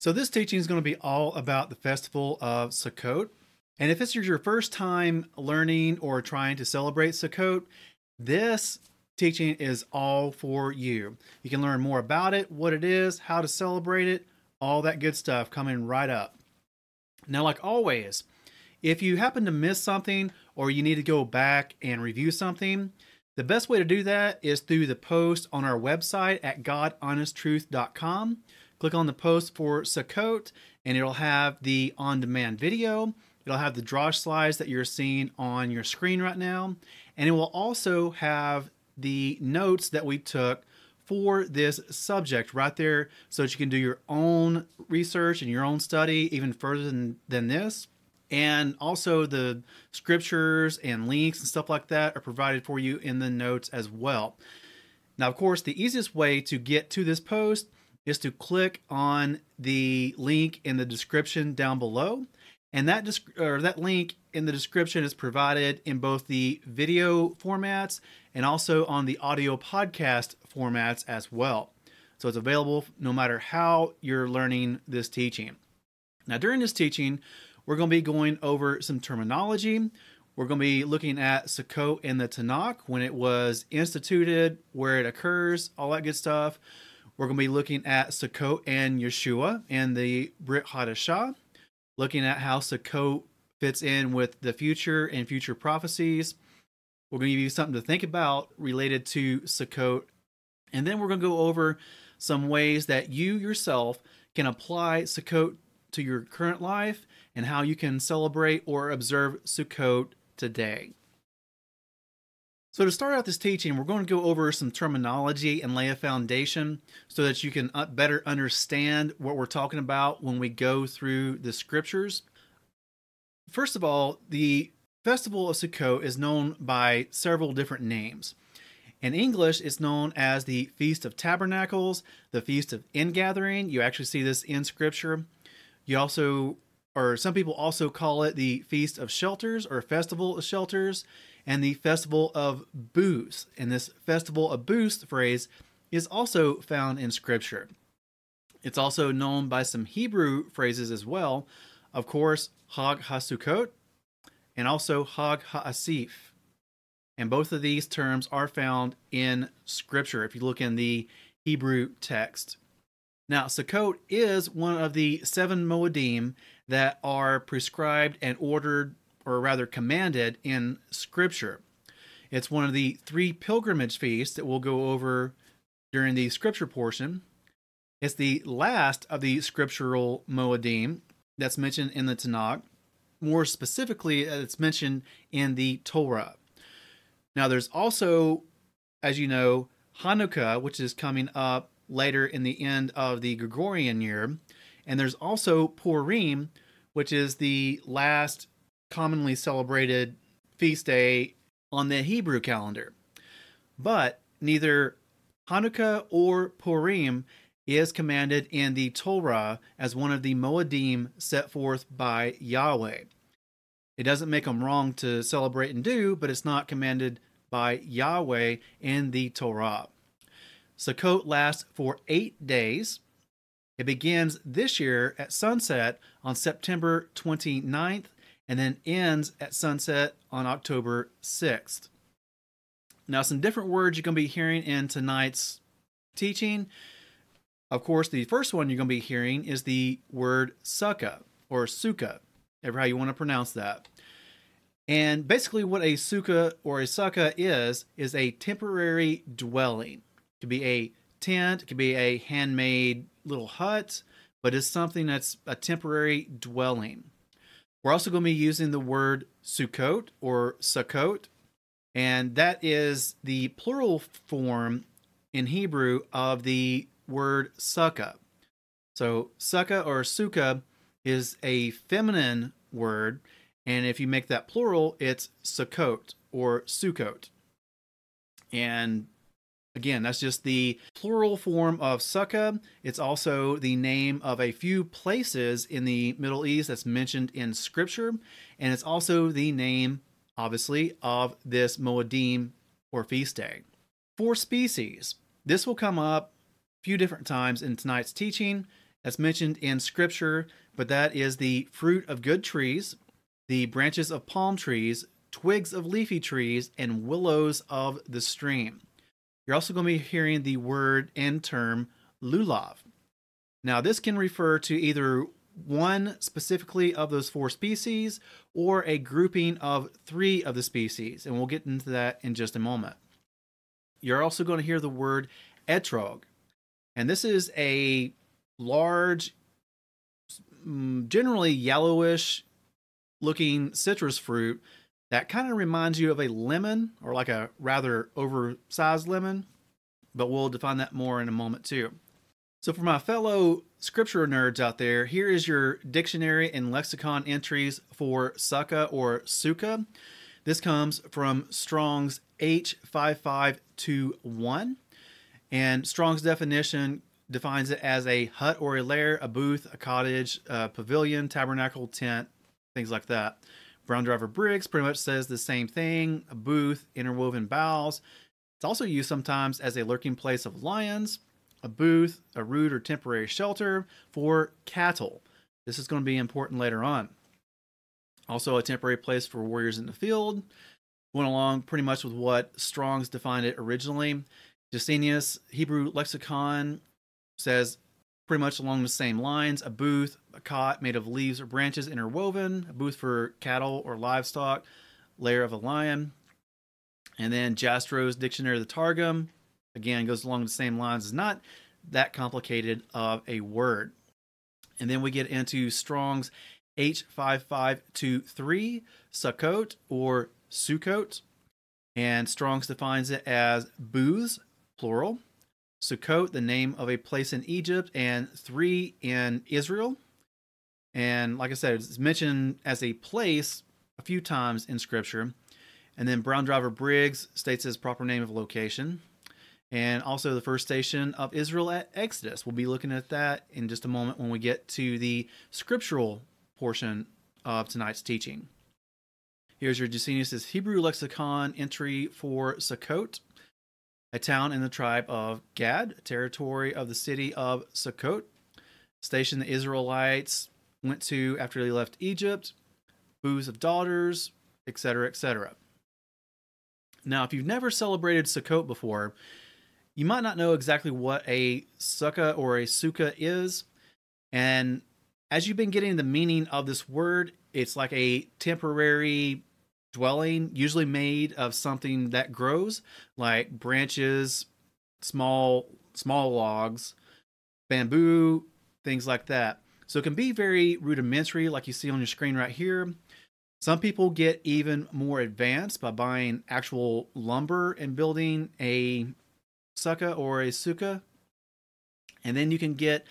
So, this teaching is going to be all about the festival of Sukkot. And if this is your first time learning or trying to celebrate Sukkot, this teaching is all for you. You can learn more about it, what it is, how to celebrate it, all that good stuff coming right up. Now, like always, if you happen to miss something or you need to go back and review something, the best way to do that is through the post on our website at godhonesttruth.com. Click on the post for Sukkot, and it'll have the on demand video. It'll have the draw slides that you're seeing on your screen right now. And it will also have the notes that we took for this subject right there so that you can do your own research and your own study even further than, than this. And also, the scriptures and links and stuff like that are provided for you in the notes as well. Now, of course, the easiest way to get to this post is to click on the link in the description down below. And that or that link in the description is provided in both the video formats and also on the audio podcast formats as well. So it's available no matter how you're learning this teaching. Now, during this teaching, we're going to be going over some terminology. We're going to be looking at Sukkot in the Tanakh when it was instituted, where it occurs, all that good stuff. We're going to be looking at Sukkot and Yeshua and the Brit Hadashah, looking at how Sukkot fits in with the future and future prophecies. We're going to give you something to think about related to Sukkot. And then we're going to go over some ways that you yourself can apply Sukkot to your current life and how you can celebrate or observe Sukkot today. So, to start out this teaching, we're going to go over some terminology and lay a foundation so that you can uh, better understand what we're talking about when we go through the scriptures. First of all, the festival of Sukkot is known by several different names. In English, it's known as the Feast of Tabernacles, the Feast of Ingathering. You actually see this in scripture. You also, or some people also call it the Feast of Shelters or Festival of Shelters and the Festival of Booths. And this Festival of Booths phrase is also found in Scripture. It's also known by some Hebrew phrases as well. Of course, Hag HaSukkot and also Hag HaAsif. And both of these terms are found in Scripture if you look in the Hebrew text. Now, Sukkot is one of the seven Moedim that are prescribed and ordered or rather commanded in Scripture. It's one of the three pilgrimage feasts that we'll go over during the Scripture portion. It's the last of the scriptural Moedim that's mentioned in the Tanakh. More specifically, it's mentioned in the Torah. Now, there's also, as you know, Hanukkah, which is coming up later in the end of the Gregorian year. And there's also Purim, which is the last commonly celebrated feast day on the Hebrew calendar. But neither Hanukkah or Purim is commanded in the Torah as one of the Moedim set forth by Yahweh. It doesn't make them wrong to celebrate and do, but it's not commanded by Yahweh in the Torah. Sukkot lasts for eight days. It begins this year at sunset on September 29th and then ends at sunset on October 6th. Now, some different words you're going to be hearing in tonight's teaching. Of course, the first one you're going to be hearing is the word sukkah or sukkah, ever how you want to pronounce that. And basically, what a sukkah or a sukkah is, is a temporary dwelling. It could be a tent, it could be a handmade little hut, but it's something that's a temporary dwelling. We're also going to be using the word Sukkot or Sukkot, and that is the plural form in Hebrew of the word sukkah. So sukkah or sukkah is a feminine word, and if you make that plural, it's Sukkot or Sukkot. And Again, that's just the plural form of sukkah. It's also the name of a few places in the Middle East that's mentioned in scripture. And it's also the name, obviously, of this Moedim or feast day. Four species, this will come up a few different times in tonight's teaching. that's mentioned in scripture, but that is the fruit of good trees, the branches of palm trees, twigs of leafy trees, and willows of the stream. You're also going to be hearing the word and term lulav. Now, this can refer to either one specifically of those four species or a grouping of three of the species, and we'll get into that in just a moment. You're also going to hear the word etrog, and this is a large, mm, generally yellowish looking citrus fruit that kind of reminds you of a lemon or like a rather oversized lemon, but we'll define that more in a moment too. So, for my fellow scripture nerds out there, here is your dictionary and lexicon entries for sukkah or sukkah. This comes from Strong's H5521. And Strong's definition defines it as a hut or a lair, a booth, a cottage, a pavilion, tabernacle, tent, things like that. Brown Driver Briggs pretty much says the same thing a booth, interwoven boughs. It's also used sometimes as a lurking place of lions, a booth, a root or temporary shelter for cattle. This is going to be important later on. Also, a temporary place for warriors in the field. Went along pretty much with what Strong's defined it originally. Gesenius Hebrew Lexicon says pretty much along the same lines a booth, a cot made of leaves or branches interwoven, a booth for cattle or livestock, lair of a lion. And then Jastrow's Dictionary of the Targum, again, goes along the same lines. It's not that complicated of a word. And then we get into Strong's H5523, Sukkot or Sukkot. And Strong's defines it as booths, plural. Sukkot, the name of a place in Egypt, and three in Israel. And like I said, it's mentioned as a place a few times in Scripture. And then Brown Driver Briggs states his proper name of location and also the first station of Israel at Exodus. We'll be looking at that in just a moment when we get to the scriptural portion of tonight's teaching. Here's your Gesenius' Hebrew lexicon entry for Sukkot, a town in the tribe of Gad, territory of the city of Sukkot, station the Israelites went to after they left Egypt, booths of daughters, etc., etc. Now, if you've never celebrated Sukkot before, you might not know exactly what a sukkah or a sukkah is. And as you've been getting the meaning of this word, it's like a temporary dwelling, usually made of something that grows, like branches, small small logs, bamboo, things like that. So it can be very rudimentary, like you see on your screen right here. Some people get even more advanced by buying actual lumber and building a sukkah or a sukkah. And then you can get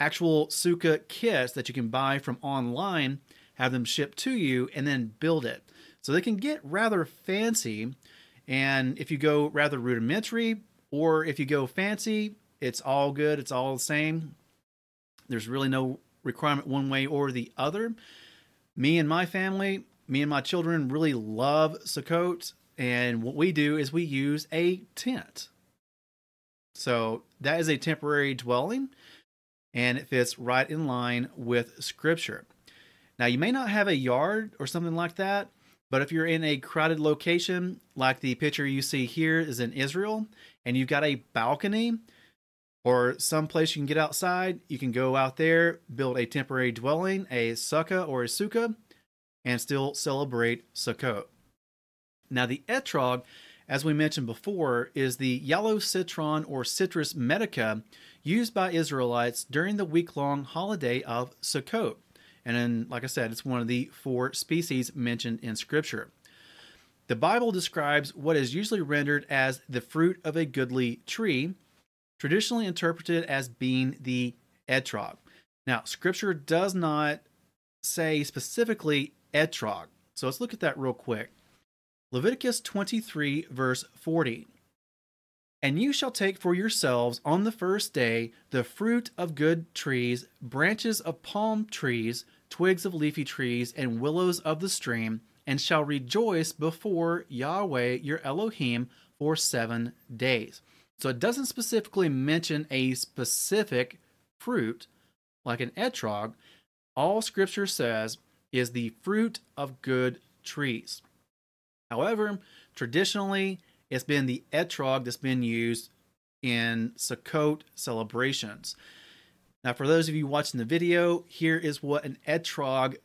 actual sukkah kits that you can buy from online, have them shipped to you, and then build it. So they can get rather fancy. And if you go rather rudimentary, or if you go fancy, it's all good, it's all the same. There's really no requirement one way or the other. Me and my family, me and my children really love Sukkot. And what we do is we use a tent. So that is a temporary dwelling and it fits right in line with scripture. Now, you may not have a yard or something like that, but if you're in a crowded location, like the picture you see here is in Israel, and you've got a balcony or some place you can get outside, you can go out there, build a temporary dwelling, a sukkah or a sukkah, and still celebrate Sukkot. Now, the etrog as we mentioned before, is the yellow citron or citrus medica used by Israelites during the week long holiday of Sukkot. And then, like I said, it's one of the four species mentioned in Scripture. The Bible describes what is usually rendered as the fruit of a goodly tree, traditionally interpreted as being the etrog. Now, Scripture does not say specifically etrog, so let's look at that real quick. Leviticus 23, verse 40. And you shall take for yourselves on the first day the fruit of good trees, branches of palm trees, twigs of leafy trees, and willows of the stream, and shall rejoice before Yahweh your Elohim for seven days. So it doesn't specifically mention a specific fruit like an etrog, all scripture says is the fruit of good trees. However, traditionally, it's been the etrog that's been used in Sukkot celebrations. Now, for those of you watching the video, here is what an etrog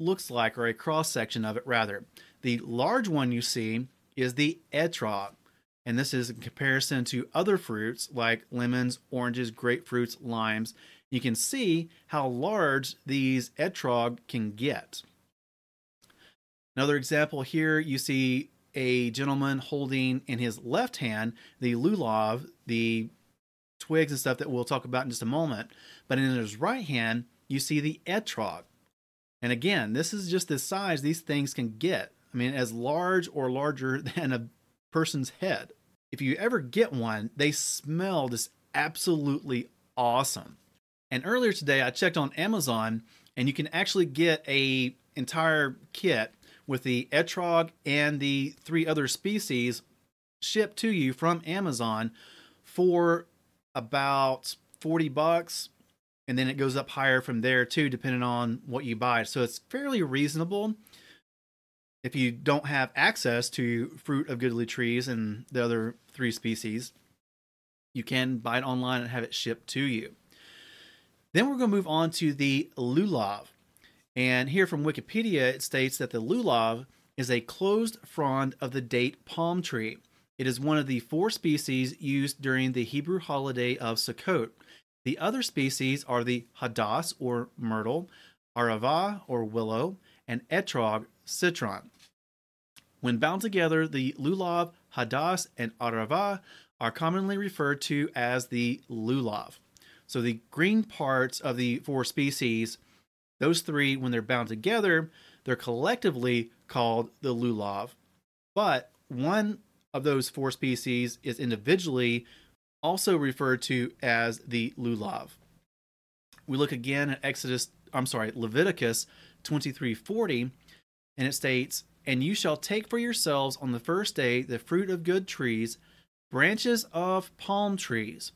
looks like, or a cross section of it, rather. The large one you see is the etrog, and this is in comparison to other fruits like lemons, oranges, grapefruits, limes. You can see how large these etrog can get. Another example here, you see a gentleman holding in his left hand the lulav, the twigs and stuff that we'll talk about in just a moment. But in his right hand, you see the etrog. And again, this is just the size these things can get. I mean, as large or larger than a person's head. If you ever get one, they smell just absolutely awesome. And earlier today, I checked on Amazon, and you can actually get a entire kit with the etrog and the three other species shipped to you from Amazon for about 40 bucks and then it goes up higher from there too depending on what you buy so it's fairly reasonable if you don't have access to fruit of goodly trees and the other three species you can buy it online and have it shipped to you then we're going to move on to the lulav and here from wikipedia it states that the lulav is a closed frond of the date palm tree it is one of the four species used during the Hebrew holiday of Sukkot. The other species are the hadas or myrtle, arava or willow, and etrog citron. When bound together, the lulav, hadas, and arava are commonly referred to as the lulav. So the green parts of the four species, those three, when they're bound together, they're collectively called the lulav. But one of those four species is individually also referred to as the lulav. We look again at Exodus, I'm sorry, Leviticus 23:40, and it states, "And you shall take for yourselves on the first day the fruit of good trees, branches of palm trees,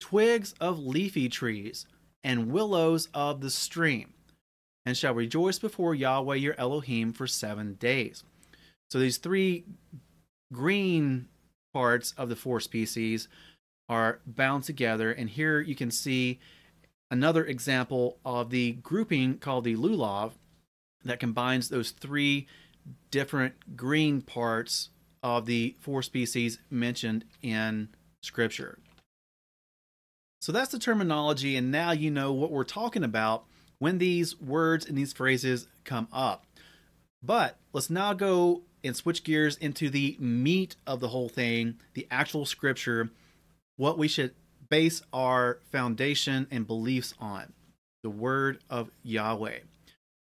twigs of leafy trees, and willows of the stream, and shall rejoice before Yahweh your Elohim for 7 days." So these three green parts of the four species are bound together. And here you can see another example of the grouping called the lulav that combines those three different green parts of the four species mentioned in scripture. So that's the terminology, and now you know what we're talking about when these words and these phrases come up. But let's now go and switch gears into the meat of the whole thing, the actual scripture, what we should base our foundation and beliefs on the word of Yahweh.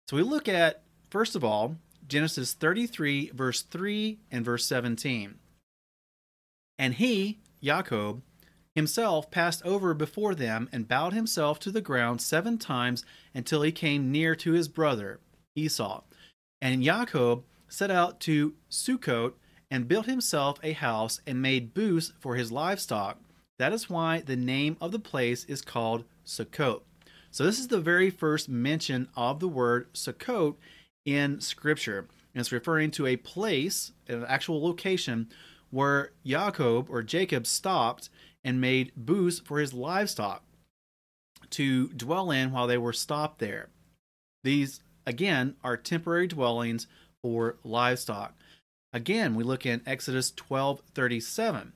So we look at, first of all, Genesis 33, verse 3 and verse 17. And he, Jacob, himself passed over before them and bowed himself to the ground seven times until he came near to his brother Esau. And Jacob set out to Sukkot and built himself a house and made booths for his livestock. That is why the name of the place is called Sukkot. So, this is the very first mention of the word Sukkot in Scripture. And it's referring to a place, an actual location, where Jacob or Jacob stopped and made booths for his livestock to dwell in while they were stopped there. These, again, are temporary dwellings for livestock. Again, we look in Exodus 12:37.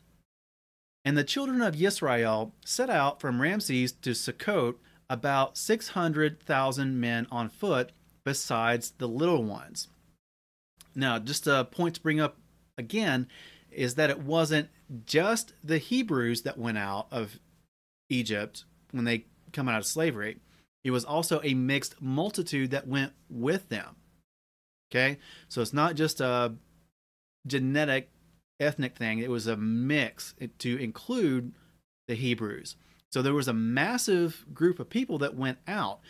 And the children of Israel set out from Ramses to Sukkot, about 600,000 men on foot, besides the little ones. Now, just a point to bring up again is that it wasn't just the Hebrews that went out of Egypt when they come out of slavery. It was also a mixed multitude that went with them. Okay, so it's not just a genetic ethnic thing, it was a mix to include the Hebrews. So there was a massive group of people that went out,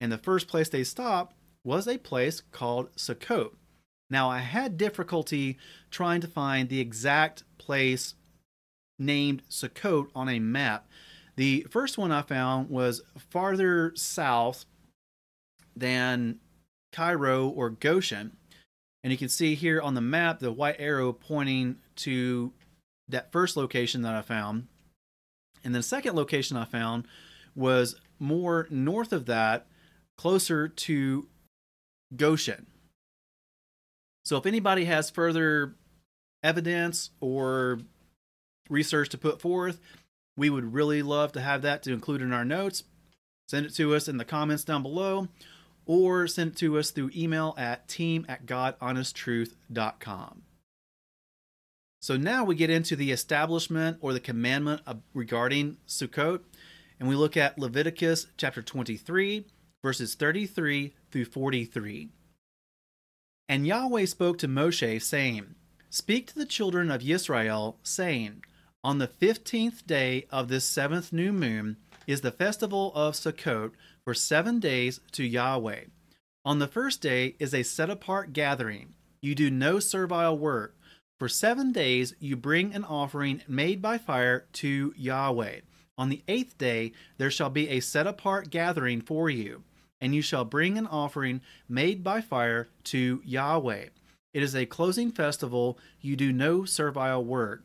and the first place they stopped was a place called Sukkot. Now, I had difficulty trying to find the exact place named Sukkot on a map. The first one I found was farther south than Cairo or Goshen. And you can see here on the map the white arrow pointing to that first location that I found. And the second location I found was more north of that, closer to Goshen. So if anybody has further evidence or research to put forth, we would really love to have that to include in our notes. Send it to us in the comments down below or send it to us through email at team at godhonesttruth.com. So now we get into the establishment or the commandment regarding Sukkot, and we look at Leviticus chapter 23, verses 33 through 43. And Yahweh spoke to Moshe, saying, Speak to the children of Israel, saying, On the fifteenth day of this seventh new moon is the festival of Sukkot for seven days to Yahweh. On the first day is a set apart gathering. You do no servile work for seven days you bring an offering made by fire to Yahweh. On the eighth day there shall be a set apart gathering for you, and you shall bring an offering made by fire to Yahweh. It is a closing festival, you do no servile work.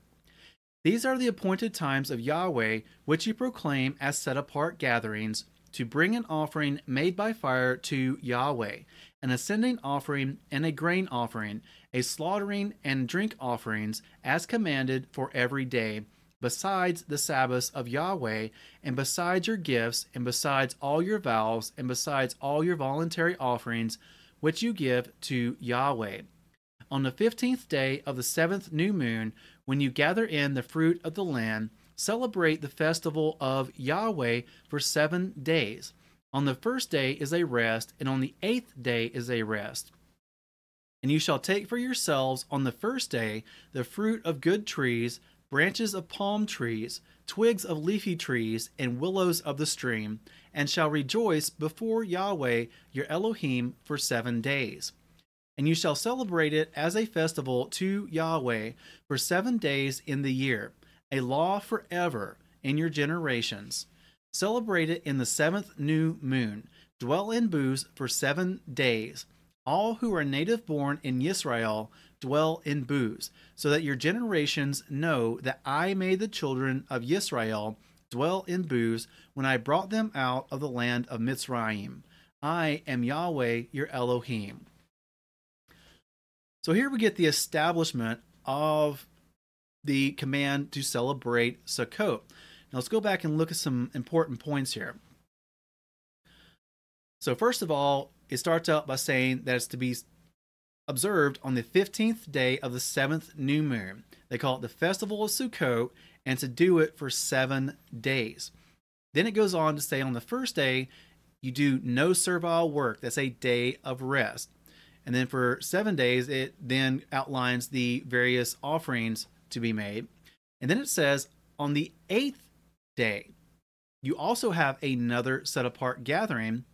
These are the appointed times of Yahweh, which you proclaim as set apart gatherings, to bring an offering made by fire to Yahweh, an ascending offering and a grain offering, a slaughtering and drink offerings as commanded for every day, besides the Sabbaths of Yahweh, and besides your gifts, and besides all your vows, and besides all your voluntary offerings which you give to Yahweh. On the fifteenth day of the seventh new moon, when you gather in the fruit of the land, celebrate the festival of Yahweh for seven days. On the first day is a rest, and on the eighth day is a rest. And you shall take for yourselves on the first day the fruit of good trees, branches of palm trees, twigs of leafy trees, and willows of the stream, and shall rejoice before Yahweh your Elohim for seven days. And you shall celebrate it as a festival to Yahweh for seven days in the year, a law forever in your generations. Celebrate it in the seventh new moon. Dwell in booths for seven days all who are native born in Israel dwell in booths, so that your generations know that I made the children of Israel dwell in booths when I brought them out of the land of Mitzrayim. I am Yahweh your Elohim. So here we get the establishment of the command to celebrate Sukkot. Now let's go back and look at some important points here. So, first of all, it starts out by saying that it's to be observed on the 15th day of the seventh new moon. They call it the Festival of Sukkot, and to do it for seven days. Then it goes on to say on the first day, you do no servile work. That's a day of rest. And then for seven days, it then outlines the various offerings to be made. And then it says on the eighth day, you also have another set apart gathering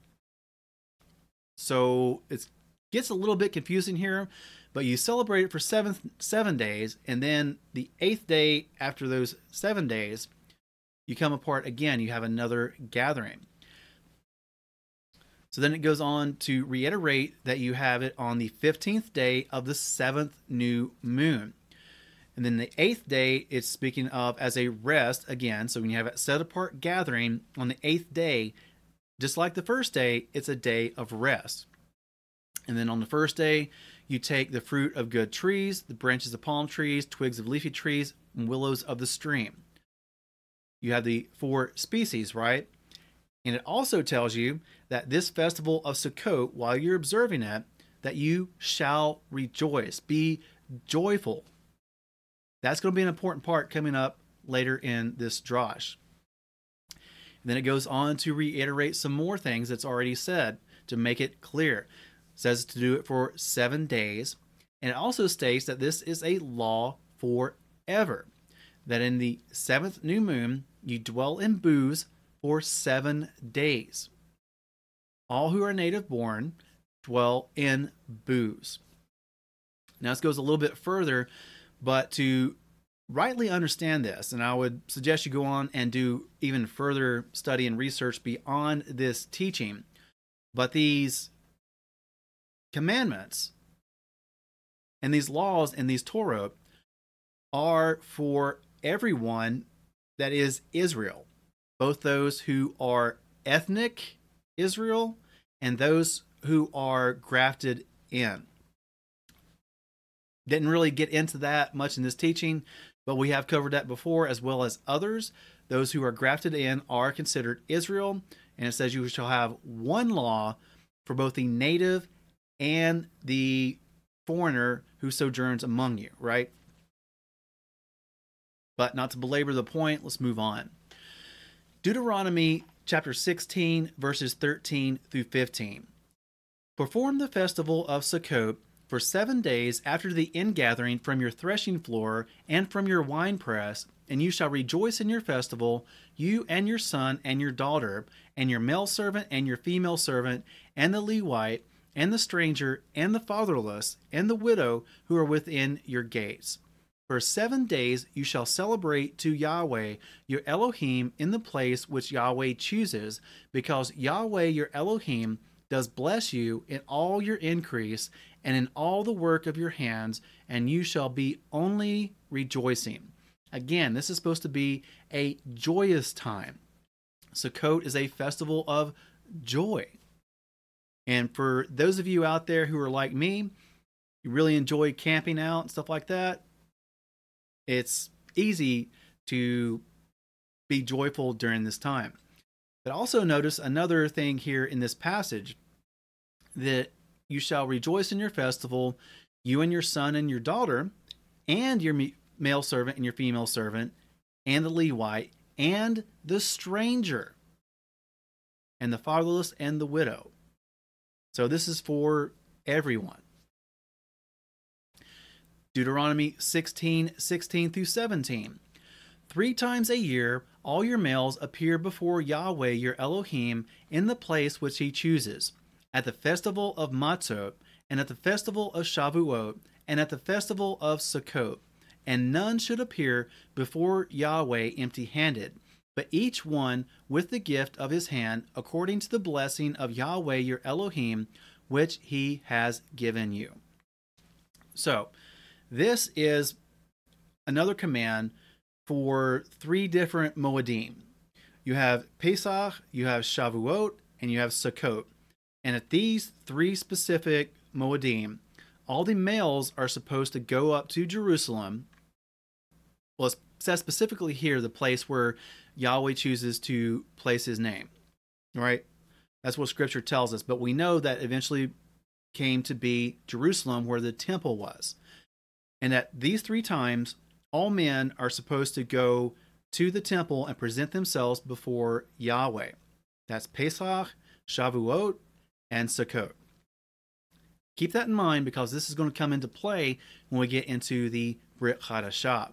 so it gets a little bit confusing here, but you celebrate it for seven seven days, and then the eighth day after those seven days, you come apart again. You have another gathering. So then it goes on to reiterate that you have it on the 15th day of the seventh new moon. And then the eighth day, it's speaking of as a rest again. So when you have a set apart gathering on the eighth day, just like the first day, it's a day of rest. And then on the first day, you take the fruit of good trees, the branches of palm trees, twigs of leafy trees, and willows of the stream. You have the four species, right? And it also tells you that this festival of Sukkot, while you're observing it, that you shall rejoice, be joyful. That's going to be an important part coming up later in this drosh. And then it goes on to reiterate some more things that's already said to make it clear. Says to do it for seven days. And it also states that this is a law forever. That in the seventh new moon, you dwell in booths for seven days. All who are native born dwell in booths. Now, this goes a little bit further, but to rightly understand this, and I would suggest you go on and do even further study and research beyond this teaching, but these commandments and these laws and these Torah are for everyone that is Israel, both those who are ethnic Israel and those who are grafted in. Didn't really get into that much in this teaching, but we have covered that before as well as others. Those who are grafted in are considered Israel, and it says you shall have one law for both the native and the foreigner who sojourns among you, right? But not to belabor the point, let's move on. Deuteronomy chapter 16, verses 13 through 15. Perform the festival of Sukkot for seven days after the ingathering from your threshing floor and from your winepress, and you shall rejoice in your festival, you and your son and your daughter, and your male servant and your female servant, and the Levite, and the stranger, and the fatherless, and the widow who are within your gates. For seven days you shall celebrate to Yahweh your Elohim in the place which Yahweh chooses, because Yahweh your Elohim does bless you in all your increase and in all the work of your hands, and you shall be only rejoicing. Again, this is supposed to be a joyous time. Sukkot is a festival of joy. And for those of you out there who are like me, you really enjoy camping out and stuff like that, it's easy to be joyful during this time. But also notice another thing here in this passage that you shall rejoice in your festival, you and your son and your daughter, and your male servant and your female servant, and the Levite, and the stranger, and the fatherless and the widow. So this is for everyone. Deuteronomy 16, 16 through 17. Three times a year, all your males appear before Yahweh your Elohim in the place which he chooses, at the festival of Matzot, and at the festival of Shavuot, and at the festival of Sukkot. And none should appear before Yahweh empty handed, but each one with the gift of his hand, according to the blessing of Yahweh your Elohim, which he has given you. So, this is another command for three different Moedim. You have Pesach, you have Shavuot, and you have Sukkot. And at these three specific Moedim, all the males are supposed to go up to Jerusalem. Well, it says specifically here the place where Yahweh chooses to place his name. Right? That's what scripture tells us. But we know that eventually came to be Jerusalem where the temple was. And that these three times, all men are supposed to go to the temple and present themselves before Yahweh. That's Pesach, Shavuot, and Sukkot. Keep that in mind because this is going to come into play when we get into the Brit Hadashah.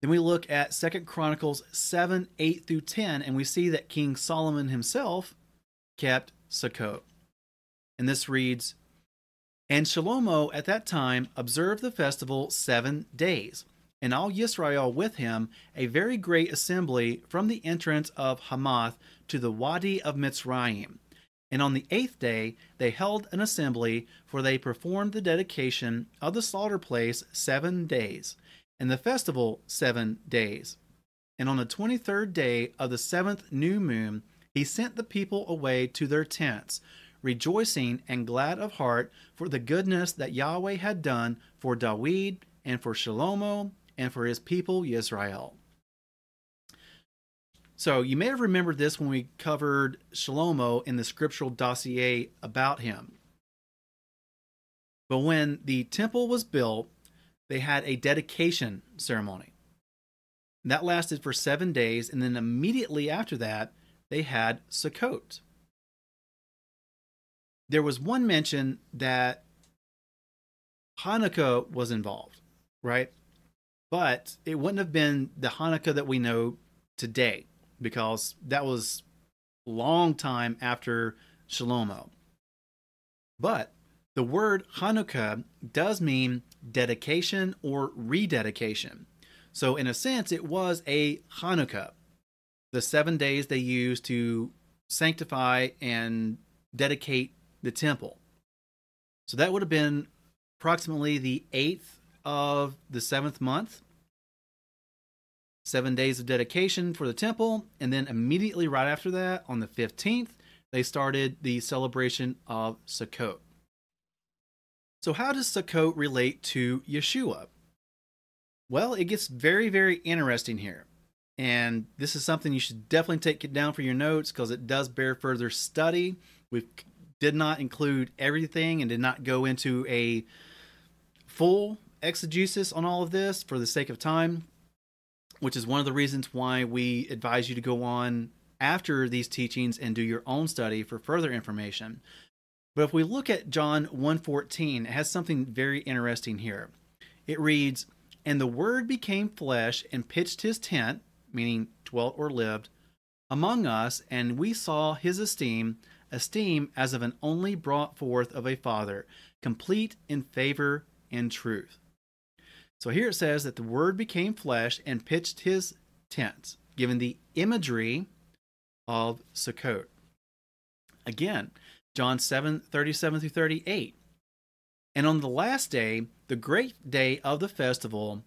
Then we look at Second Chronicles 7, 8 through 10, and we see that King Solomon himself kept Sukkot. And this reads, And Shalomo at that time observed the festival seven days, and all Yisrael with him, a very great assembly from the entrance of Hamath to the Wadi of Mitzrayim and on the eighth day they held an assembly, for they performed the dedication of the slaughter place seven days, and the festival seven days. And on the twenty third day of the seventh new moon, he sent the people away to their tents, rejoicing and glad of heart for the goodness that Yahweh had done for Dawid and for Shalomo and for his people Israel. So you may have remembered this when we covered Shlomo in the scriptural dossier about him. But when the temple was built, they had a dedication ceremony. That lasted for seven days, and then immediately after that, they had Sukkot. There was one mention that Hanukkah was involved, right? But it wouldn't have been the Hanukkah that we know today because that was long time after Shalomo. But The word Hanukkah does mean dedication or rededication. So, in a sense, it was a Hanukkah, the seven days they used to sanctify and dedicate the temple. So, that would have been approximately the eighth of the seventh month. Seven days of dedication for the temple, and then immediately right after that, on the 15th, they started the celebration of Sukkot. So, how does Sukkot relate to Yeshua? Well, it gets very, very interesting here. And this is something you should definitely take it down for your notes because it does bear further study. We did not include everything and did not go into a full exegesis on all of this for the sake of time, which is one of the reasons why we advise you to go on after these teachings and do your own study for further information. But if we look at John 1:14, it has something very interesting here. It reads, "And the word became flesh and pitched his tent, meaning dwelt or lived, among us, and we saw his esteem, esteem as of an only brought forth of a father, complete in favor and truth." So here it says that the word became flesh and pitched his tent, given the imagery of Sukkot. Again, John 7 37 through 38. And on the last day, the great day of the festival,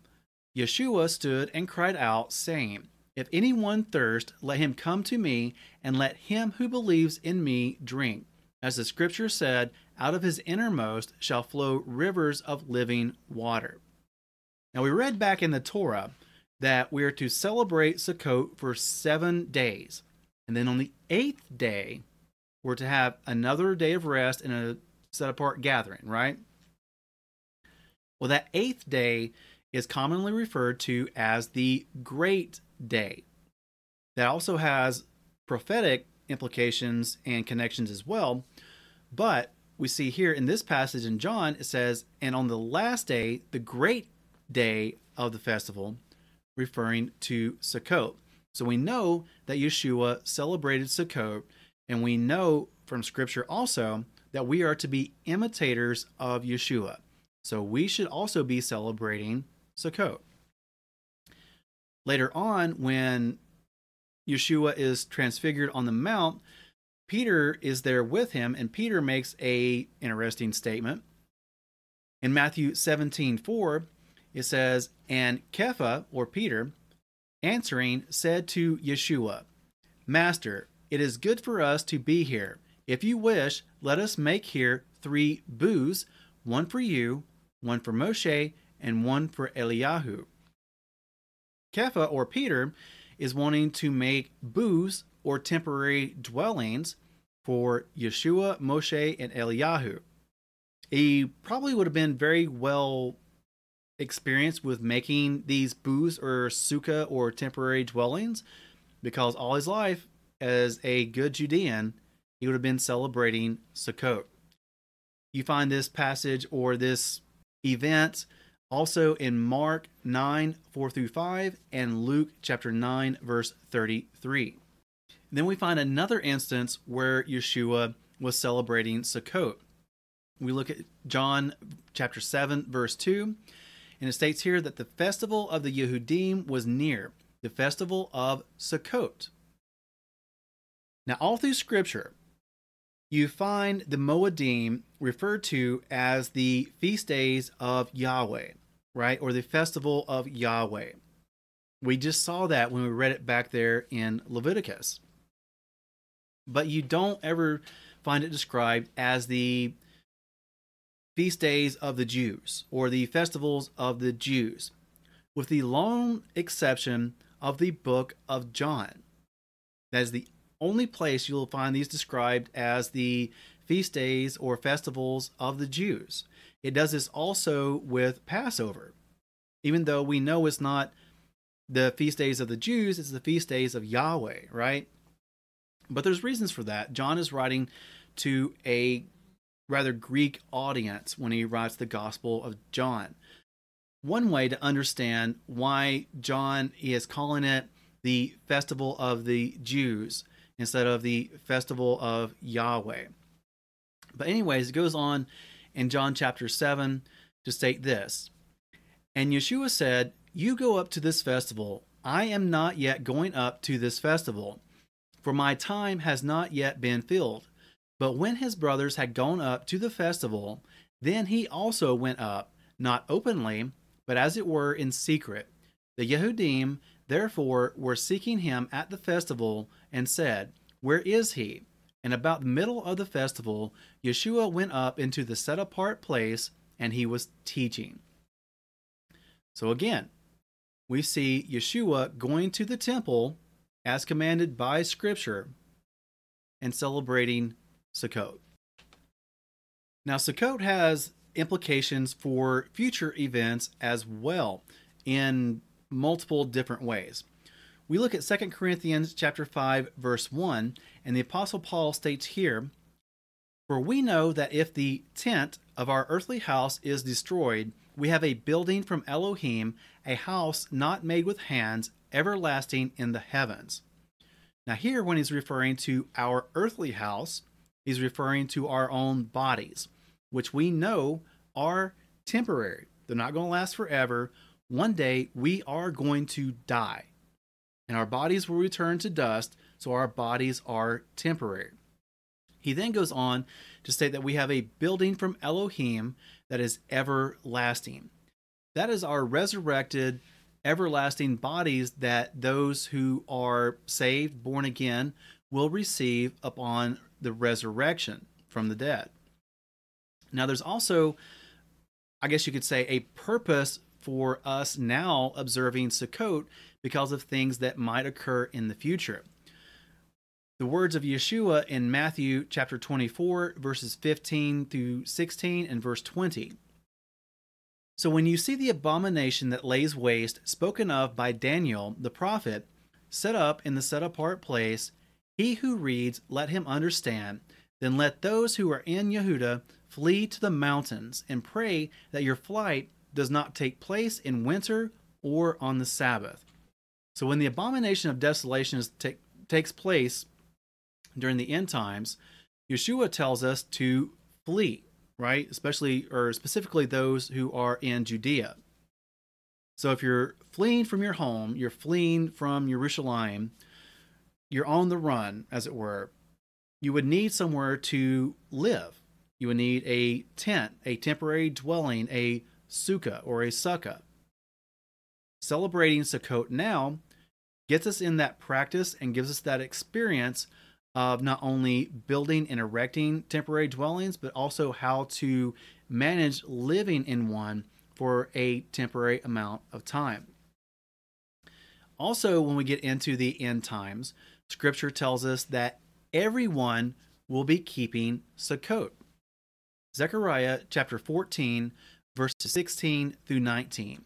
Yeshua stood and cried out, saying, If anyone thirst, let him come to me, and let him who believes in me drink. As the scripture said, out of his innermost shall flow rivers of living water. Now, we read back in the Torah that we are to celebrate Sukkot for seven days. And then on the eighth day, we're to have another day of rest and a set apart gathering, right? Well, that eighth day is commonly referred to as the Great Day. That also has prophetic implications and connections as well. But we see here in this passage in John, it says, and on the last day, the great day of the festival, referring to Sukkot. So we know that Yeshua celebrated Sukkot, and we know from Scripture also that we are to be imitators of Yeshua. So we should also be celebrating Sukkot. Later on, when Yeshua is transfigured on the mount, Peter is there with him, and Peter makes a interesting statement. In Matthew 17 4, it says, And Kepha, or Peter, answering, said to Yeshua, Master, it is good for us to be here. If you wish, let us make here three booths one for you, one for Moshe, and one for Eliyahu. Kepha, or Peter, is wanting to make booths or temporary dwellings for Yeshua, Moshe, and Eliyahu. He probably would have been very well experienced with making these booths or sukkah or temporary dwellings because all his life as a good Judean, he would have been celebrating Sukkot. You find this passage or this event also in Mark 9, 4 through 5, and Luke chapter 9, verse 33. Then we find another instance where Yeshua was celebrating Sukkot. We look at John chapter 7, verse 2, and it states here that the festival of the Yehudim was near, the festival of Sukkot. Now, all through Scripture, you find the Moedim referred to as the feast days of Yahweh, right? Or the festival of Yahweh. We just saw that when we read it back there in Leviticus. But you don't ever find it described as the feast days of the Jews or the festivals of the Jews, with the lone exception of the book of John. That is the only place you'll find these described as the feast days or festivals of the Jews. It does this also with Passover, even though we know it's not the feast days of the Jews, it's the feast days of Yahweh, right? But there's reasons for that. John is writing to a rather Greek audience when he writes the Gospel of John. One way to understand why John is calling it the festival of the Jews instead of the festival of Yahweh. But, anyways, it goes on in John chapter 7 to state this And Yeshua said, You go up to this festival. I am not yet going up to this festival, for my time has not yet been filled. But when his brothers had gone up to the festival, then he also went up, not openly, but as it were in secret. The Yehudim therefore were seeking him at the festival and said, Where is he? And about the middle of the festival, Yeshua went up into the set apart place and he was teaching. So again, we see Yeshua going to the temple as commanded by Scripture and celebrating Sukkot. Now, Sukkot has implications for future events as well in multiple different ways. We look at 2 Corinthians chapter 5 verse 1 and the apostle Paul states here, "For we know that if the tent of our earthly house is destroyed, we have a building from Elohim, a house not made with hands, everlasting in the heavens." Now here when he's referring to our earthly house, he's referring to our own bodies, which we know are temporary. They're not going to last forever. One day we are going to die, and our bodies will return to dust, so our bodies are temporary. He then goes on to state that we have a building from Elohim that is everlasting. That is our resurrected, everlasting bodies that those who are saved, born again, will receive upon the resurrection from the dead. Now, there's also, I guess you could say, a purpose for us now observing Sukkot because of things that might occur in the future. The words of Yeshua in Matthew chapter 24, verses 15 through 16 and verse 20. So when you see the abomination that lays waste, spoken of by Daniel the prophet, set up in the set apart place, he who reads, let him understand. Then let those who are in Yehuda flee to the mountains and pray that your flight does not take place in winter or on the Sabbath. So when the abomination of desolation take, takes place during the end times, Yeshua tells us to flee, right? Especially or specifically those who are in Judea. So if you're fleeing from your home, you're fleeing from Jerusalem, you're on the run, as it were, you would need somewhere to live. You would need a tent, a temporary dwelling, a sukkah or a sukkah. Celebrating Sukkot now gets us in that practice and gives us that experience of not only building and erecting temporary dwellings, but also how to manage living in one for a temporary amount of time. Also, when we get into the end times, scripture tells us that everyone will be keeping Sukkot. Zechariah chapter 14, verses 16 through 19.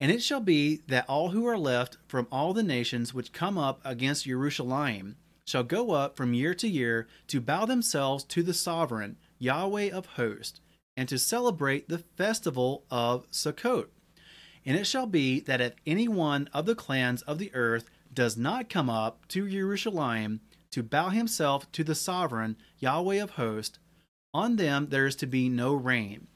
And it shall be that all who are left from all the nations which come up against Jerusalem shall go up from year to year to bow themselves to the sovereign Yahweh of hosts, and to celebrate the festival of Sukkot. And it shall be that if any one of the clans of the earth does not come up to Jerusalem to bow himself to the sovereign Yahweh of hosts, on them there is to be no rain.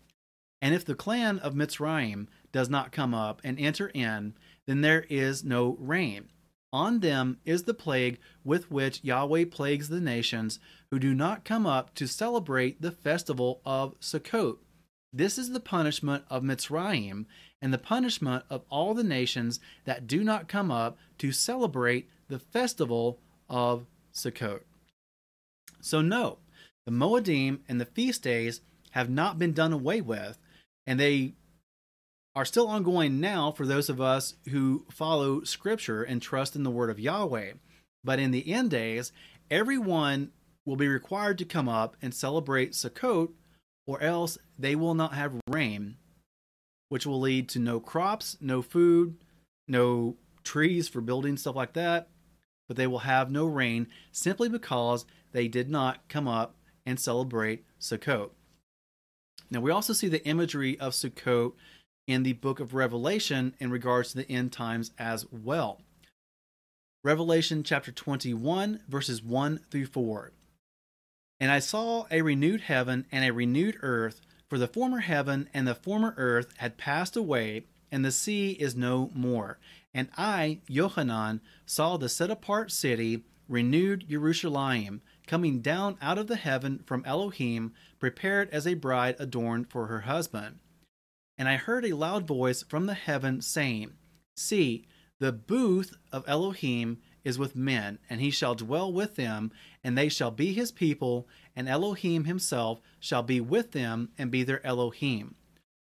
And if the clan of Mitzrayim does not come up and enter in, then there is no rain. On them is the plague with which Yahweh plagues the nations who do not come up to celebrate the festival of Sukkot. This is the punishment of Mitzrayim and the punishment of all the nations that do not come up to celebrate the festival of Sukkot. So, no, the Moedim and the feast days have not been done away with, and they are still ongoing now for those of us who follow Scripture and trust in the Word of Yahweh. But in the end days, everyone will be required to come up and celebrate Sukkot, or else they will not have rain, which will lead to no crops, no food, no trees for building, stuff like that. But they will have no rain simply because they did not come up and celebrate Sukkot. Now, we also see the imagery of Sukkot in the book of Revelation in regards to the end times as well. Revelation chapter 21, verses 1 through 4. And I saw a renewed heaven and a renewed earth, for the former heaven and the former earth had passed away, and the sea is no more. And I, Yohanan, saw the set apart city, renewed Jerusalem, coming down out of the heaven from Elohim, prepared as a bride adorned for her husband. And I heard a loud voice from the heaven saying, See, the booth of Elohim is with men, and he shall dwell with them, and they shall be his people, and Elohim himself shall be with them and be their Elohim.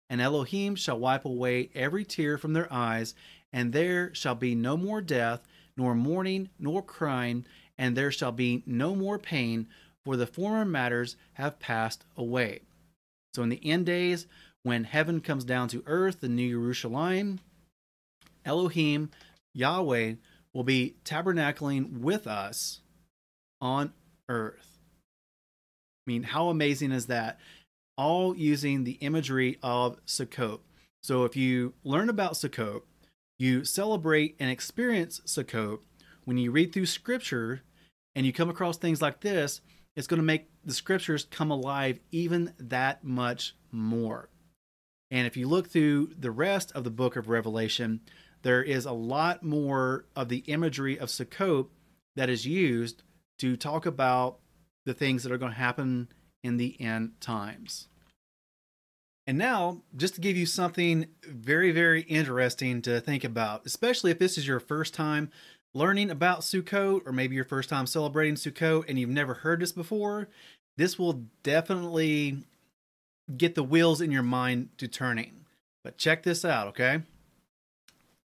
And Elohim shall wipe away every tear from their eyes, and there shall be no more death, nor mourning, nor crying, and there shall be no more pain, for the former matters have passed away. So in the end days, when heaven comes down to earth, the new Jerusalem, Elohim, Yahweh, will be tabernacling with us on earth. I mean, how amazing is that? All using the imagery of Sukkot. So if you learn about Sukkot, you celebrate and experience Sukkot. When you read through scripture and you come across things like this, it's going to make the scriptures come alive even that much more. And if you look through the rest of the book of Revelation, there is a lot more of the imagery of Sukkot that is used to talk about the things that are going to happen in the end times. And now, just to give you something very, very interesting to think about, especially if this is your first time learning about Sukkot, or maybe your first time celebrating Sukkot and you've never heard this before, this will definitely get the wheels in your mind to turning. But check this out, okay?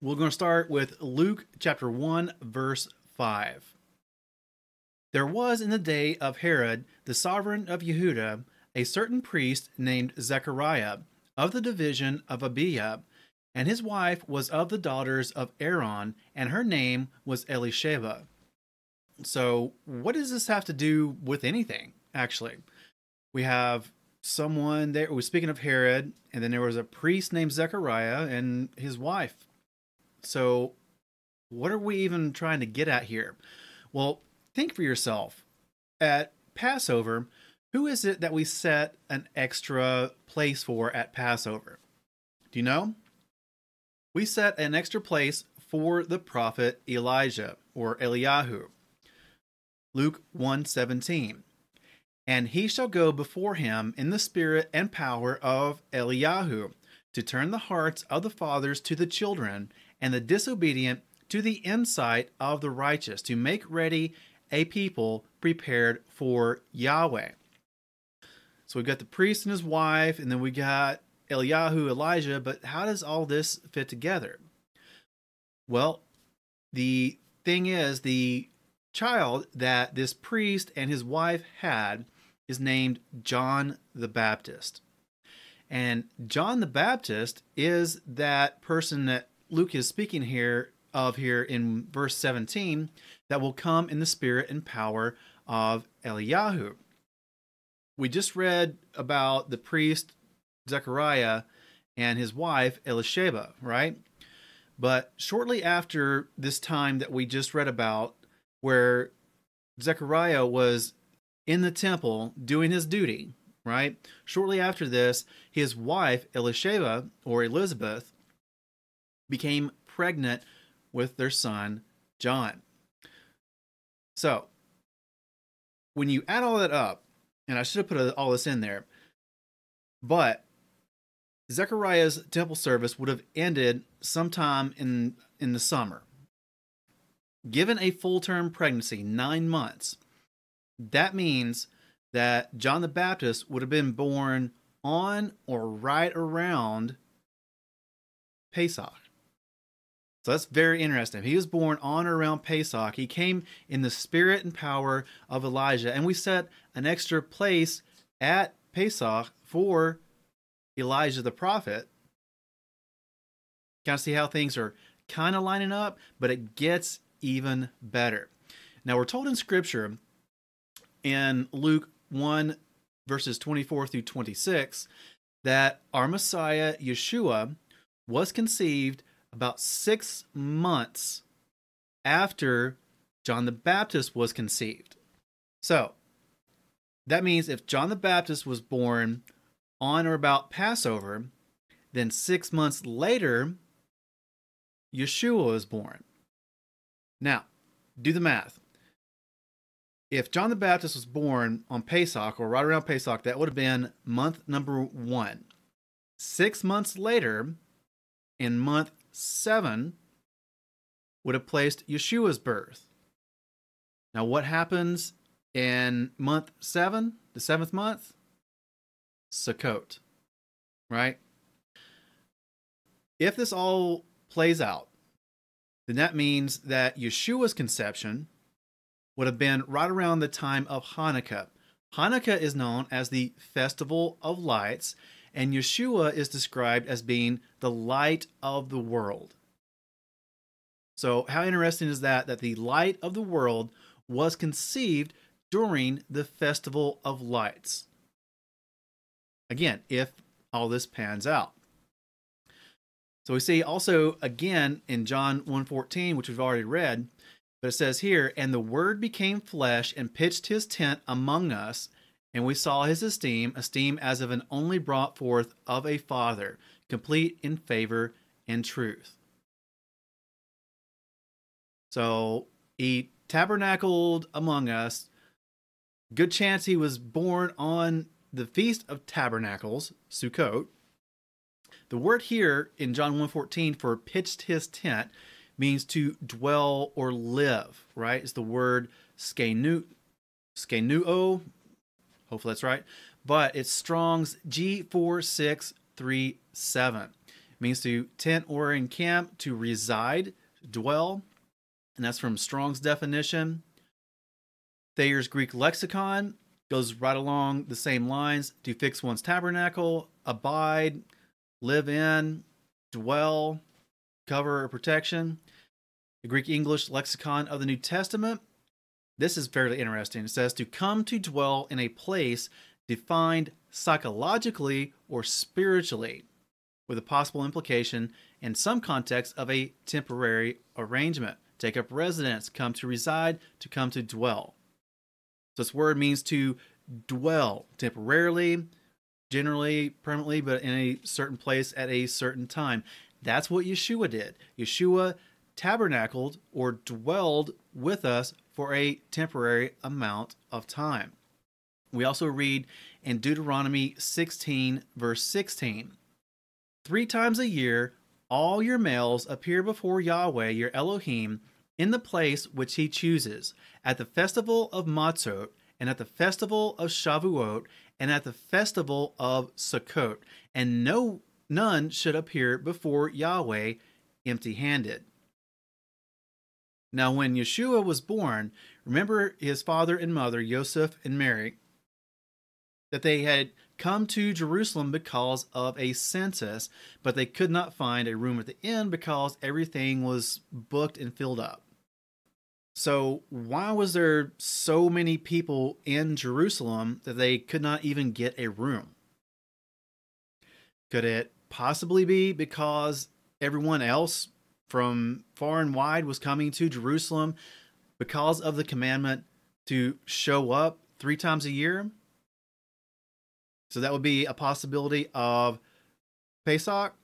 We're going to start with Luke chapter 1, verse 5. There was in the day of Herod, the sovereign of Yehuda, a certain priest named Zechariah of the division of Abijah, and his wife was of the daughters of Aaron, and her name was Elisheba. So, what does this have to do with anything, actually? We have someone there, was speaking of Herod, and then there was a priest named Zechariah and his wife so, what are we even trying to get at here? Well, think for yourself. At Passover, who is it that we set an extra place for at Passover? Do you know? We set an extra place for the prophet Elijah or Eliyahu. Luke 1:17. And he shall go before him in the spirit and power of Eliyahu to turn the hearts of the fathers to the children and the disobedient to the insight of the righteous, to make ready a people prepared for Yahweh. So we've got the priest and his wife, and then we got Eliyahu, Elijah, but how does all this fit together? Well, the thing is, the child that this priest and his wife had is named John the Baptist. And John the Baptist is that person that Luke is speaking here of here in verse 17 that will come in the spirit and power of Eliyahu. We just read about the priest Zechariah and his wife Elisheba, right? But shortly after this time that we just read about, where Zechariah was in the temple doing his duty, right? Shortly after this, his wife Elisheba or Elizabeth became pregnant with their son, John. So, when you add all that up, and I should have put all this in there, but Zechariah's temple service would have ended sometime in, in the summer. Given a full term pregnancy, nine months, that means that John the Baptist would have been born on or right around Pesach. So that's very interesting. He was born on or around Pesach. He came in the spirit and power of Elijah. And we set an extra place at Pesach for Elijah the prophet. Kind of see how things are kind of lining up, but it gets even better. Now, we're told in scripture in Luke 1, verses 24 through 26, that our Messiah, Yeshua, was conceived about six months after John the Baptist was conceived. So, that means if John the Baptist was born on or about Passover, then six months later, Yeshua was born. Now, do the math. If John the Baptist was born on Pesach or right around Pesach, that would have been month number one. Six months later, in month seven, would have placed Yeshua's birth. Now, what happens in month seven, the seventh month? Sukkot, right? If this all plays out, then that means that Yeshua's conception would have been right around the time of Hanukkah. Hanukkah is known as the Festival of Lights, and Yeshua is described as being the light of the world. So, how interesting is that? That the light of the world was conceived during the Festival of Lights. Again, if all this pans out. So we see also again in John 1:14, which we've already read, but it says here, and the word became flesh and pitched his tent among us, and we saw his esteem, esteem as of an only brought forth of a father, complete in favor and truth. So he tabernacled among us. Good chance he was born on the Feast of Tabernacles, Sukkot. The word here in John 1:14 for pitched his tent means to dwell or live, right? It's the word skenu skenuo. Hopefully that's right. But it's Strong's G4637. It means to tent or encamp, to reside, dwell. And that's from Strong's definition. Thayer's Greek lexicon goes right along the same lines to fix one's tabernacle, abide, live in, dwell, cover, or protection. The Greek English lexicon of the New Testament. This is fairly interesting. It says to come to dwell in a place defined psychologically or spiritually, with a possible implication in some context of a temporary arrangement. Take up residence, come to reside, to come to dwell. This word means to dwell temporarily, generally, permanently, but in a certain place at a certain time. That's what Yeshua did. Yeshua tabernacled or dwelled with us for a temporary amount of time. We also read in Deuteronomy 16, verse 16 Three times a year, all your males appear before Yahweh your Elohim in the place which he chooses, at the festival of Matzot, and at the festival of Shavuot, and at the festival of Sukkot, and no none should appear before Yahweh empty handed. Now, when Yeshua was born, remember his father and mother, Joseph and Mary, that they had come to Jerusalem because of a census, but they could not find a room at the inn because everything was booked and filled up. So, why was there so many people in Jerusalem that they could not even get a room? Could it possibly be because everyone else from far and wide was coming to Jerusalem because of the commandment to show up three times a year? So, that would be a possibility of Pesach,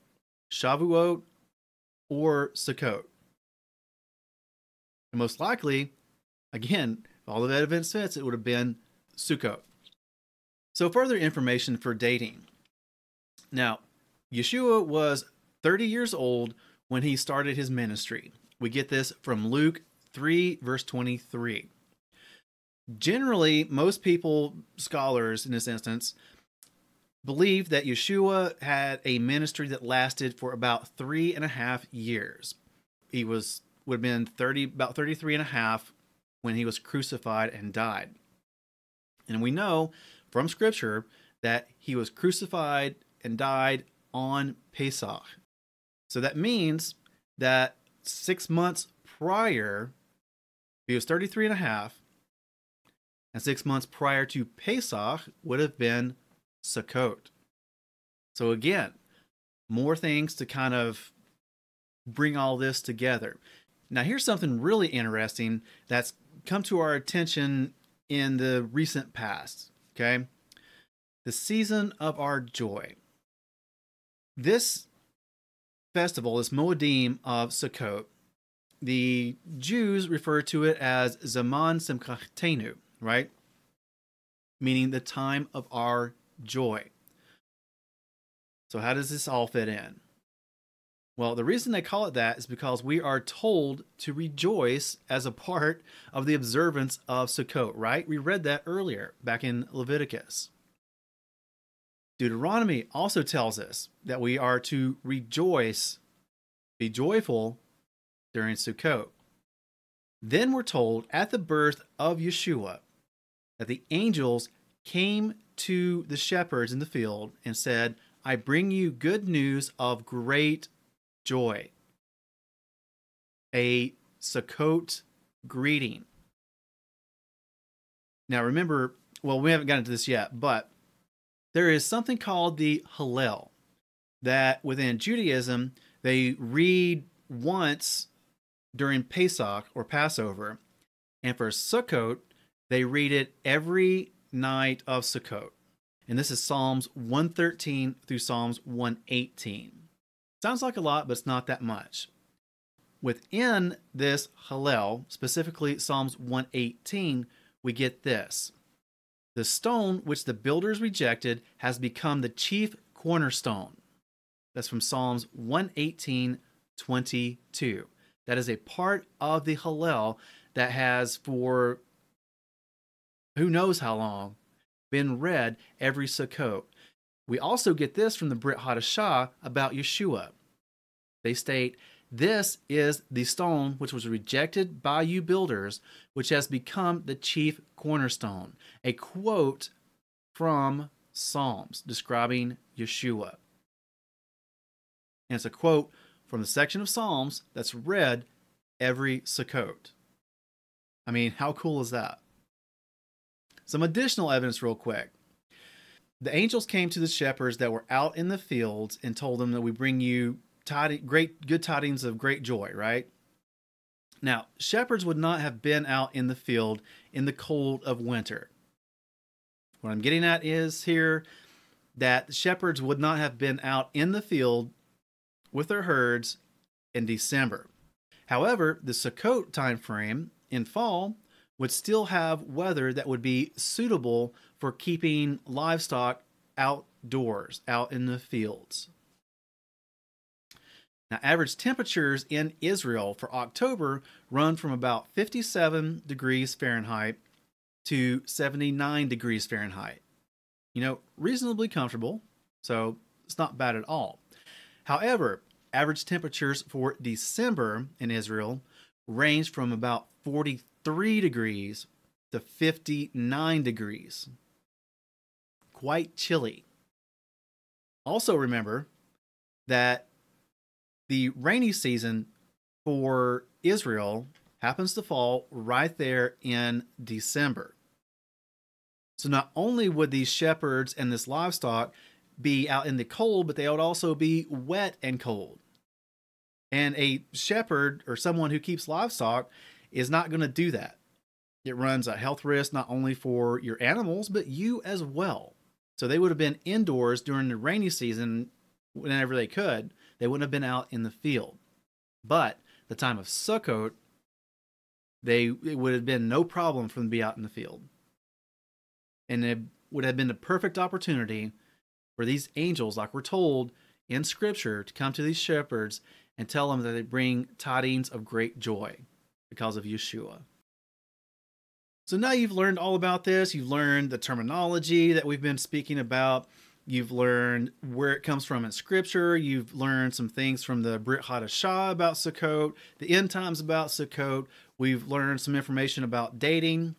Shavuot, or Sukkot. And most likely, again, all of that event fits, it would have been Sukkot. So, further information for dating. Now, Yeshua was 30 years old when he started his ministry. We get this from Luke 3, verse 23. Generally, most people, scholars in this instance, believe that Yeshua had a ministry that lasted for about three and a half years. He was would have been 30 about 33 and a half when he was crucified and died. And we know from scripture that he was crucified and died on Pesach. So that means that 6 months prior he was 33 and a half and 6 months prior to Pesach would have been Sukkot. So again, more things to kind of bring all this together. Now, here's something really interesting that's come to our attention in the recent past. Okay. The season of our joy. This festival, this Moedim of Sukkot, the Jews refer to it as Zaman Simchatenu, right? Meaning the time of our joy. So, how does this all fit in? Well, the reason they call it that is because we are told to rejoice as a part of the observance of Sukkot, right? We read that earlier back in Leviticus. Deuteronomy also tells us that we are to rejoice, be joyful during Sukkot. Then we're told at the birth of Yeshua that the angels came to the shepherds in the field and said, I bring you good news of great joy. A Sukkot greeting. Now remember, well, we haven't gotten to this yet, but there is something called the Hallel that within Judaism they read once during Pesach or Passover, and for Sukkot they read it every night of Sukkot. And this is Psalms 113 through Psalms 118. Sounds like a lot, but it's not that much. Within this Hallel, specifically Psalms 118, we get this The stone which the builders rejected has become the chief cornerstone. That's from Psalms 118 22. That is a part of the Hallel that has, for who knows how long, been read every Sukkot. We also get this from the Brit Hadashah about Yeshua. They state, This is the stone which was rejected by you builders, which has become the chief cornerstone. A quote from Psalms describing Yeshua. And it's a quote from the section of Psalms that's read every Sukkot. I mean, how cool is that? Some additional evidence, real quick. The angels came to the shepherds that were out in the fields and told them that we bring you tiding, great, good tidings of great joy, right? Now, shepherds would not have been out in the field in the cold of winter. What I'm getting at is here that shepherds would not have been out in the field with their herds in December. However, the Sukkot time frame in fall would still have weather that would be suitable for keeping livestock outdoors, out in the fields. Now, average temperatures in Israel for October run from about 57 degrees Fahrenheit to 79 degrees Fahrenheit. You know, reasonably comfortable, so it's not bad at all. However, average temperatures for December in Israel range from about 43 degrees to 59 degrees. Quite chilly. Also, remember that the rainy season for Israel happens to fall right there in December. So, not only would these shepherds and this livestock be out in the cold, but they would also be wet and cold. And a shepherd or someone who keeps livestock is not going to do that. It runs a health risk not only for your animals, but you as well. So they would have been indoors during the rainy season whenever they could. They wouldn't have been out in the field. But the time of Sukkot, they it would have been no problem for them to be out in the field. And it would have been the perfect opportunity for these angels, like we're told in scripture, to come to these shepherds and tell them that they bring tidings of great joy because of Yeshua. So now you've learned all about this. You've learned the terminology that we've been speaking about. You've learned where it comes from in scripture. You've learned some things from the Brit Hadashah about Sukkot, the end times about Sukkot. We've learned some information about dating,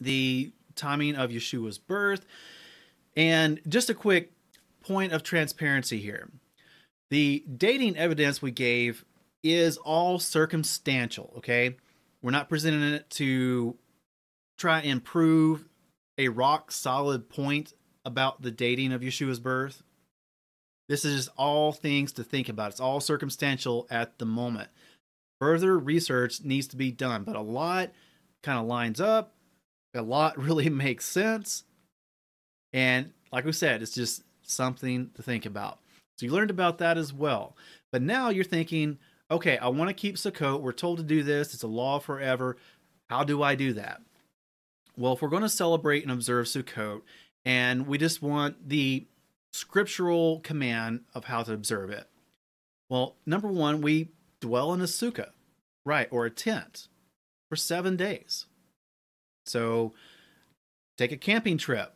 the timing of Yeshua's birth. And just a quick point of transparency here the dating evidence we gave is all circumstantial, okay? We're not presenting it to try and prove a rock solid point about the dating of Yeshua's birth. This is all things to think about. It's all circumstantial at the moment. Further research needs to be done, but a lot kind of lines up. A lot really makes sense. And like we said, it's just something to think about. So you learned about that as well. But now you're thinking, okay, I want to keep Sukkot. We're told to do this. It's a law forever. How do I do that? Well, if we're going to celebrate and observe Sukkot, and we just want the scriptural command of how to observe it. Well, number one, we dwell in a sukkah, right, or a tent for seven days. So take a camping trip,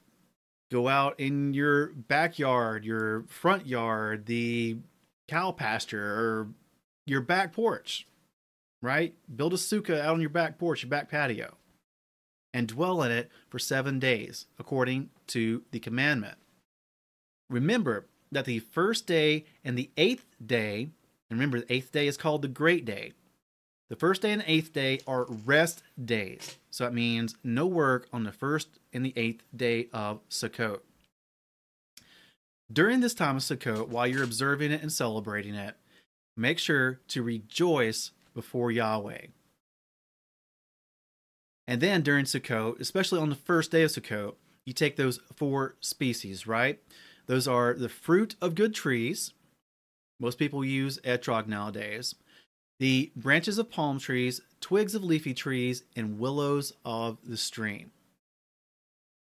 go out in your backyard, your front yard, the cow pasture, or your back porch, right? Build a sukkah out on your back porch, your back patio, and dwell in it for seven days, according to the commandment. Remember that the first day and the eighth day, and remember, the eighth day is called the great day. The first day and the eighth day are rest days. So that means no work on the first and the eighth day of Sukkot. During this time of Sukkot, while you're observing it and celebrating it, make sure to rejoice before Yahweh. And then during Sukkot, especially on the first day of Sukkot, you take those four species, right? Those are the fruit of good trees. Most people use etrog nowadays. The branches of palm trees, twigs of leafy trees, and willows of the stream.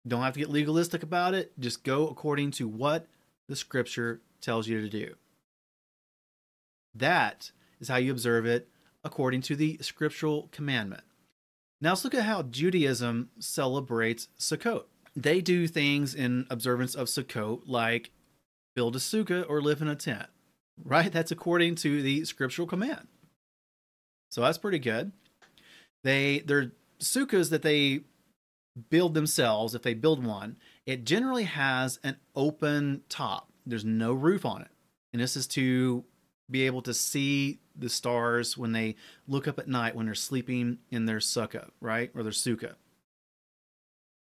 Don't have to get legalistic about it. Just go according to what the scripture tells you to do. That is how you observe it according to the scriptural commandment. Now let's look at how Judaism celebrates Sukkot they do things in observance of Sukkot like build a sukkah or live in a tent, right? That's according to the scriptural command. So that's pretty good. They they're sukkahs that they build themselves. If they build one, it generally has an open top. There's no roof on it, and this is to be able to see the stars when they look up at night when they're sleeping in their sukkah, right, or their sukkah.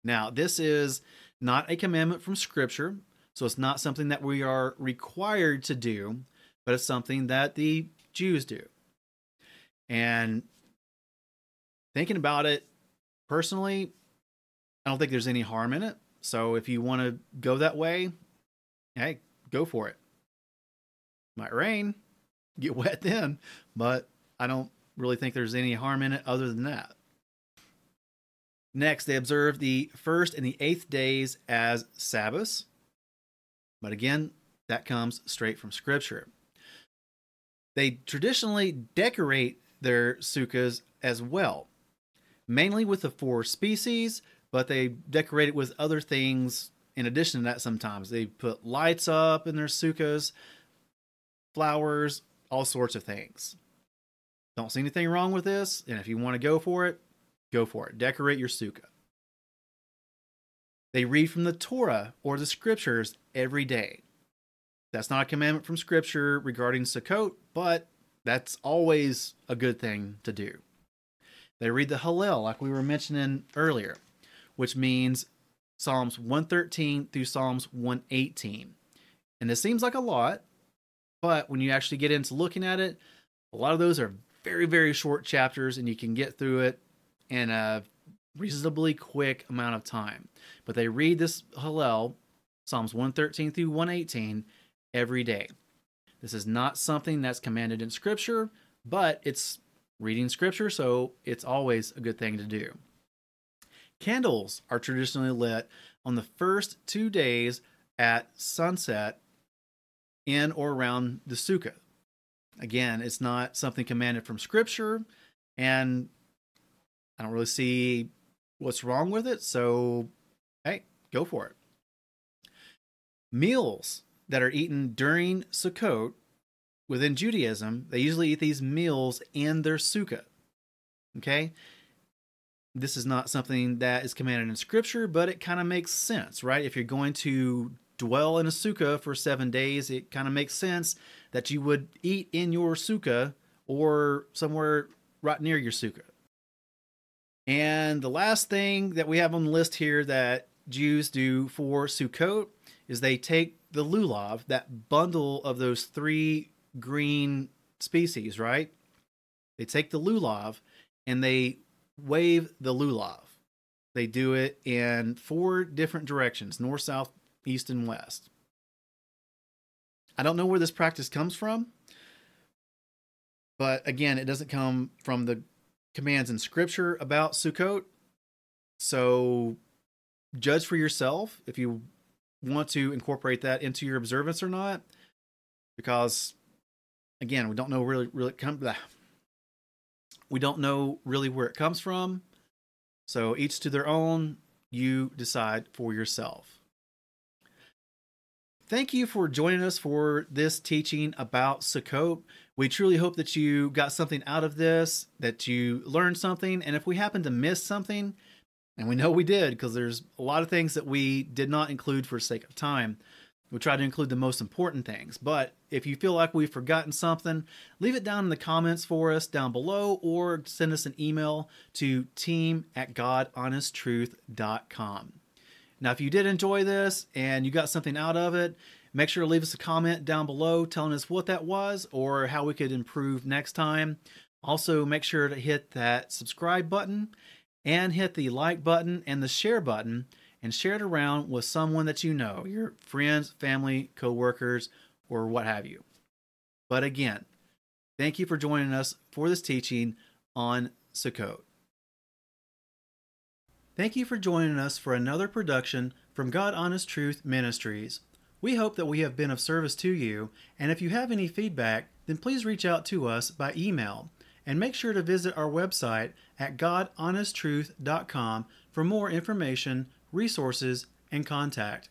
Now, this is not a commandment from Scripture, so it's not something that we are required to do, but it's something that the Jews do. And thinking about it personally, I don't think there's any harm in it. So if you want to go that way, hey, go for it. Might rain, get wet then, but I don't really think there's any harm in it other than that. Next, they observe the first and the eighth days as Sabbaths. But again, that comes straight from Scripture. They traditionally decorate their sukkahs as well, mainly with the four species, but they decorate it with other things in addition to that sometimes. They put lights up in their sukkahs, flowers, all sorts of things. Don't see anything wrong with this, and if you want to go for it, Go for it. Decorate your sukkah. They read from the Torah or the scriptures every day. That's not a commandment from scripture regarding Sukkot, but that's always a good thing to do. They read the Hallel, like we were mentioning earlier, which means Psalms 113 through Psalms 118. And this seems like a lot, but when you actually get into looking at it, a lot of those are very, very short chapters, and you can get through it in a reasonably quick amount of time. But they read this Hallel, Psalms 113 through 118, every day. This is not something that's commanded in Scripture, but it's reading Scripture, so it's always a good thing to do. Candles are traditionally lit on the first two days at sunset in or around the sukkah. Again, it's not something commanded from Scripture, and I don't really see what's wrong with it. So, hey, go for it. Meals that are eaten during Sukkot within Judaism, they usually eat these meals in their sukkah. Okay? This is not something that is commanded in scripture, but it kind of makes sense, right? If you're going to dwell in a sukkah for seven days, it kind of makes sense that you would eat in your sukkah or somewhere right near your sukkah. And the last thing that we have on the list here that Jews do for Sukkot is they take the lulav, that bundle of those three green species, right? They take the lulav and they wave the lulav. They do it in four different directions north, south, east, and west. I don't know where this practice comes from, but again, it doesn't come from the commands in scripture about Sukkot. So judge for yourself if you want to incorporate that into your observance or not. Because again, we don't know really really come we don't know really where it comes from. So each to their own, you decide for yourself. Thank you for joining us for this teaching about Sukkot. We truly hope that you got something out of this, that you learned something, and if we happen to miss something, and we know we did because there's a lot of things that we did not include for sake of time, we try to include the most important things. But if you feel like we've forgotten something, leave it down in the comments for us down below or send us an email to team at godhonesttruth.com. Now, if you did enjoy this and you got something out of it, make sure to leave us a comment down below telling us what that was or how we could improve next time. Also, make sure to hit that subscribe button and hit the like button and the share button and share it around with someone that you know, your friends, family, coworkers, or what have you. But again, thank you for joining us for this teaching on Sukkot. Thank you for joining us for another production from God Honest Truth Ministries. We hope that we have been of service to you, and if you have any feedback, then please reach out to us by email and make sure to visit our website at godhonesttruth.com for more information, resources, and contact.